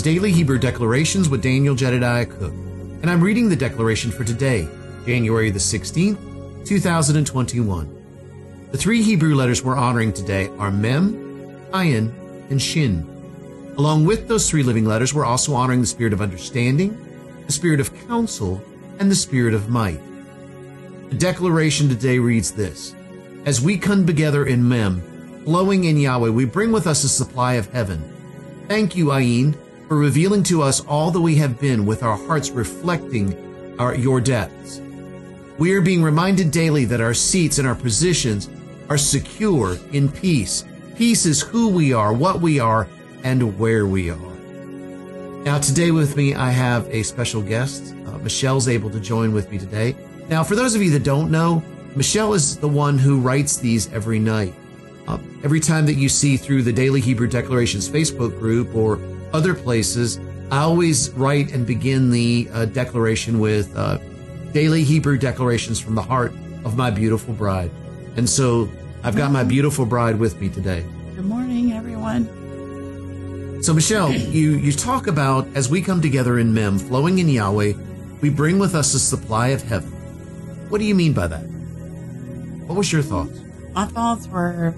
is Daily Hebrew Declarations with Daniel Jedediah Cook, and I'm reading the declaration for today, January the 16th, 2021. The three Hebrew letters we're honoring today are Mem, Ayin, and Shin. Along with those three living letters, we're also honoring the spirit of understanding, the spirit of counsel, and the spirit of might. The declaration today reads this As we come together in Mem, flowing in Yahweh, we bring with us a supply of heaven Thank you, Ayin, for revealing to us all that we have been with our hearts reflecting our, your depths. We are being reminded daily that our seats and our positions are secure in peace. Peace is who we are, what we are, and where we are. Now, today with me, I have a special guest. Uh, Michelle's able to join with me today. Now, for those of you that don't know, Michelle is the one who writes these every night. Uh, every time that you see through the Daily Hebrew Declarations Facebook group or other places, I always write and begin the uh, declaration with uh, Daily Hebrew Declarations from the heart of my beautiful bride. And so I've got my beautiful bride with me today. Good morning, everyone. So, Michelle, you, you talk about as we come together in Mem, flowing in Yahweh, we bring with us a supply of heaven. What do you mean by that? What was your thoughts? My thoughts were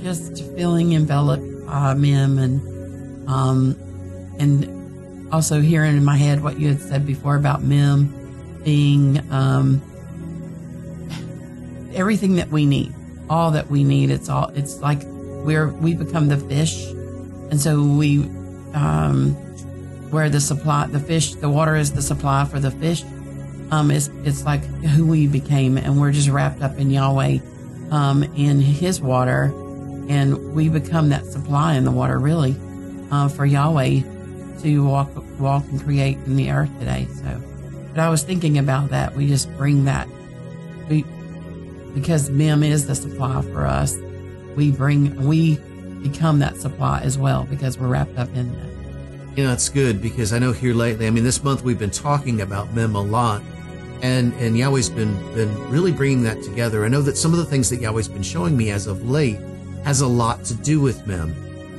just feeling enveloped by Mem and um, and also hearing in my head what you had said before about Mem being um, everything that we need, all that we need. It's all. It's like we're we become the fish, and so we um, where the supply, the fish, the water is the supply for the fish. Um, it's it's like who we became, and we're just wrapped up in Yahweh, um, in His water, and we become that supply in the water, really, uh, for Yahweh to walk walk and create in the earth today. So, but I was thinking about that. We just bring that we because Mem is the supply for us. We bring we become that supply as well because we're wrapped up in that. You know, it's good because I know here lately, I mean, this month we've been talking about Mem a lot, and and Yahweh's been been really bringing that together. I know that some of the things that Yahweh's been showing me as of late has a lot to do with Mem.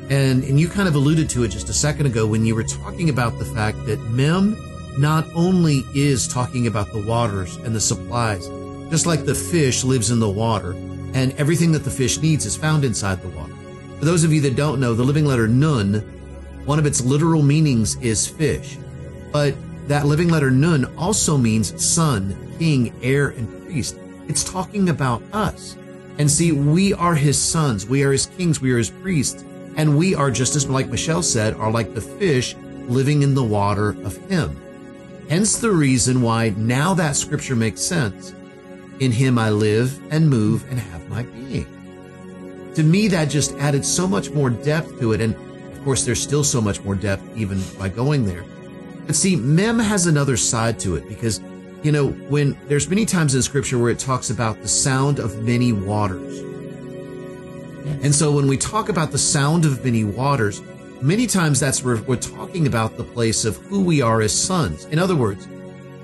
And, and you kind of alluded to it just a second ago when you were talking about the fact that Mem not only is talking about the waters and the supplies, just like the fish lives in the water and everything that the fish needs is found inside the water. For those of you that don't know, the living letter nun, one of its literal meanings is fish. But that living letter nun also means son, king, heir, and priest. It's talking about us. And see, we are his sons, we are his kings, we are his priests, and we are just as like Michelle said, are like the fish living in the water of him. Hence the reason why now that scripture makes sense. In him I live and move and have my being. To me, that just added so much more depth to it. And of course, there's still so much more depth even by going there. But see, Mem has another side to it because you know, when there's many times in scripture where it talks about the sound of many waters. And so when we talk about the sound of many waters, many times that's where we're talking about the place of who we are as sons. In other words,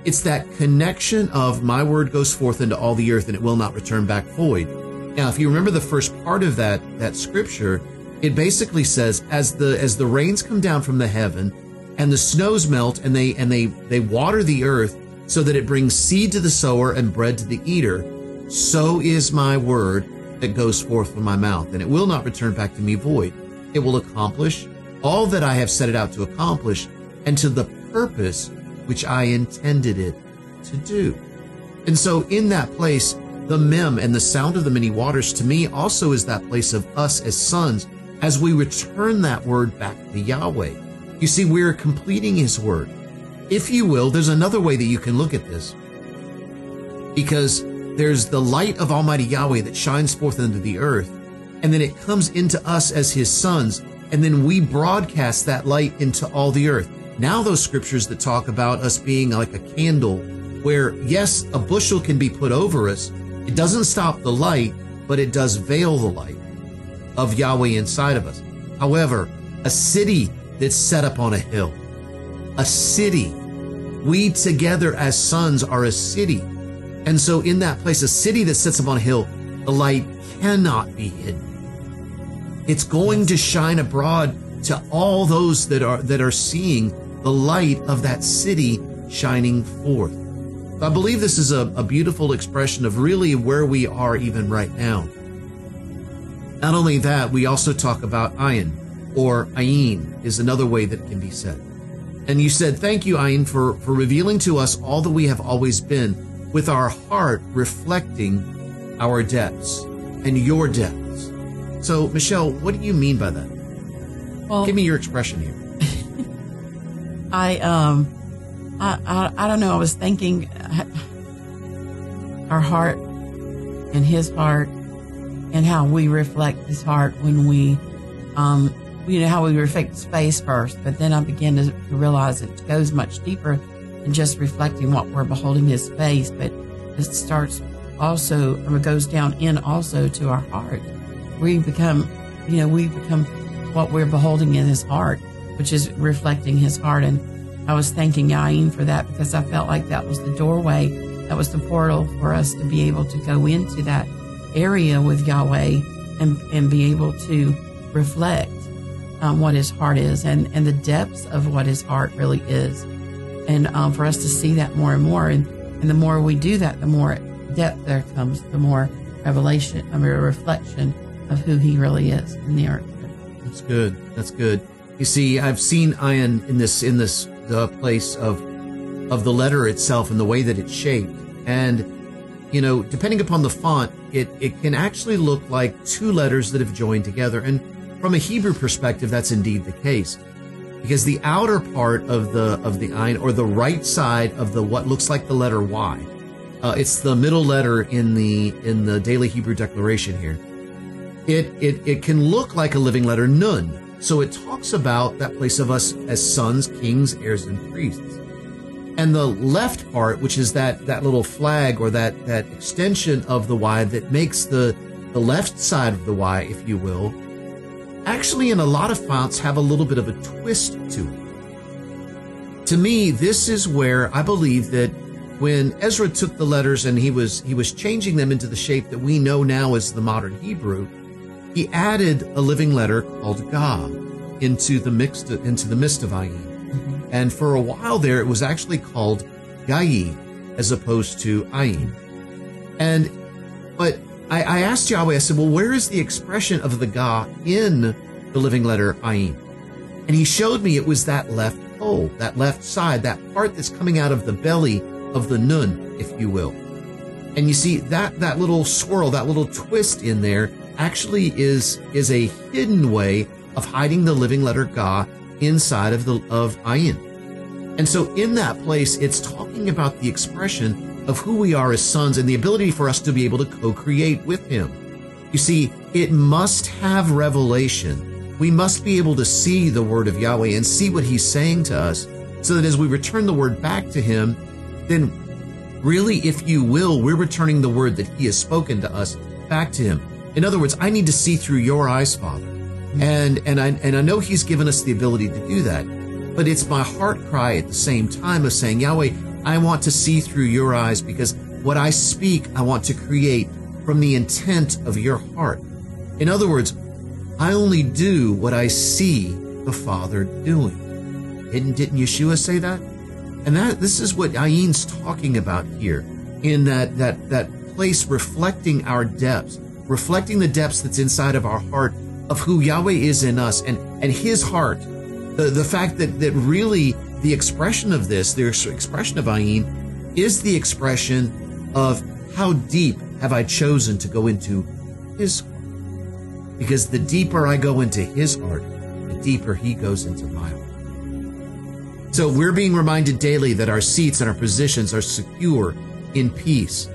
it's that connection of my word goes forth into all the earth and it will not return back void. Now, if you remember the first part of that, that scripture, it basically says, as the, as the rains come down from the heaven and the snows melt and they, and they, they water the earth, so that it brings seed to the sower and bread to the eater, so is my word that goes forth from my mouth, and it will not return back to me void. It will accomplish all that I have set it out to accomplish, and to the purpose which I intended it to do. And so, in that place, the mem and the sound of the many waters to me also is that place of us as sons as we return that word back to Yahweh. You see, we're completing His word. If you will, there's another way that you can look at this. Because there's the light of Almighty Yahweh that shines forth into the earth, and then it comes into us as His sons, and then we broadcast that light into all the earth. Now, those scriptures that talk about us being like a candle, where yes, a bushel can be put over us, it doesn't stop the light, but it does veil the light of Yahweh inside of us. However, a city that's set up on a hill, a city. We together as sons are a city. And so in that place, a city that sits upon a hill, the light cannot be hidden. It's going to shine abroad to all those that are that are seeing the light of that city shining forth. I believe this is a, a beautiful expression of really where we are even right now. Not only that, we also talk about ayin, or ayin is another way that it can be said. And you said, Thank you, Ayin, for, for revealing to us all that we have always been, with our heart reflecting our depths and your depths. So, Michelle, what do you mean by that? Well, Give me your expression here. I um, I, I I don't know. I was thinking, our heart and His heart, and how we reflect His heart when we, um, you know, how we reflect space first. But then I began to, to realize it goes much deeper than just reflecting what we're beholding His face, but it starts also, or it goes down in also to our heart. We become, you know, we become what we're beholding in His heart which is reflecting his heart. And I was thanking Ayin for that because I felt like that was the doorway, that was the portal for us to be able to go into that area with Yahweh and, and be able to reflect um, what his heart is and, and the depths of what his heart really is. And um, for us to see that more and more. And, and the more we do that, the more depth there comes, the more revelation, I mean, a reflection of who he really is in the earth. That's good. That's good. You see, I've seen ayin in this in this the place of of the letter itself and the way that it's shaped. And you know, depending upon the font, it it can actually look like two letters that have joined together. And from a Hebrew perspective, that's indeed the case. Because the outer part of the of the ayin, or the right side of the what looks like the letter Y, uh, it's the middle letter in the in the daily Hebrew declaration here. It it it can look like a living letter nun, so it talks about that place of us as sons, kings, heirs, and priests. And the left part, which is that, that little flag or that, that extension of the Y that makes the, the left side of the Y, if you will, actually in a lot of fonts have a little bit of a twist to it. To me, this is where I believe that when Ezra took the letters and he was he was changing them into the shape that we know now as the modern Hebrew, he added a living letter called Ga into the mixed into the midst of Ayin. Mm-hmm. And for a while there, it was actually called Gayi as opposed to Ayin. And but I, I, asked Yahweh, I said, well, where is the expression of the Ga in the living letter Ayin? And he showed me it was that left pole, that left side, that part that's coming out of the belly of the Nun, if you will. And you see that that little swirl, that little twist in there actually is is a hidden way of hiding the living letter Ga inside of the of Ayin. And so in that place, it's talking about the expression of who we are as sons and the ability for us to be able to co-create with him. You see, it must have revelation. We must be able to see the word of Yahweh and see what he's saying to us so that as we return the word back to him, then really, if you will, we're returning the word that he has spoken to us back to him. In other words, I need to see through your eyes, Father. And and I and I know He's given us the ability to do that. But it's my heart cry at the same time of saying, Yahweh, I want to see through your eyes because what I speak, I want to create from the intent of your heart. In other words, I only do what I see the Father doing. Didn't, didn't Yeshua say that? And that this is what Ayin's talking about here in that that that place reflecting our depths reflecting the depths that's inside of our heart of who Yahweh is in us and, and his heart. The, the fact that, that really the expression of this, the expression of Ayin, is the expression of how deep have I chosen to go into his heart. Because the deeper I go into his heart, the deeper he goes into my heart. So we're being reminded daily that our seats and our positions are secure in peace.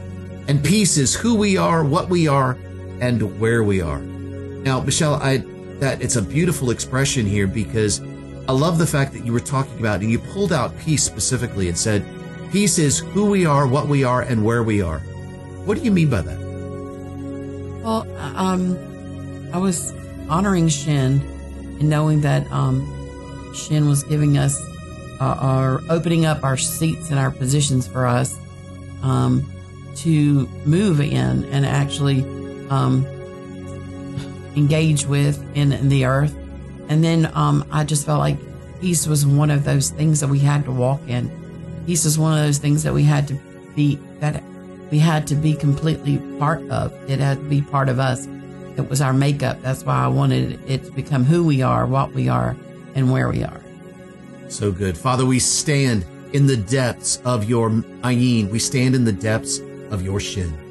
And peace is who we are, what we are, and where we are. Now, Michelle, I that it's a beautiful expression here because I love the fact that you were talking about and you pulled out peace specifically and said, peace is who we are, what we are, and where we are. What do you mean by that? Well, um, I was honoring Shin and knowing that um, Shin was giving us uh, our opening up our seats and our positions for us um, to move in and actually um, engage with in, in, the earth And then um, I just felt like peace was one of those things that we had to walk in. Peace was one of those things that we had to be that we had to be completely part of. It had to be part of us. It was our makeup. That's why I wanted it to become who we are, what we are, and where we are. So good. Father, we stand in the depths of your ayin. We stand in the depths of your shin.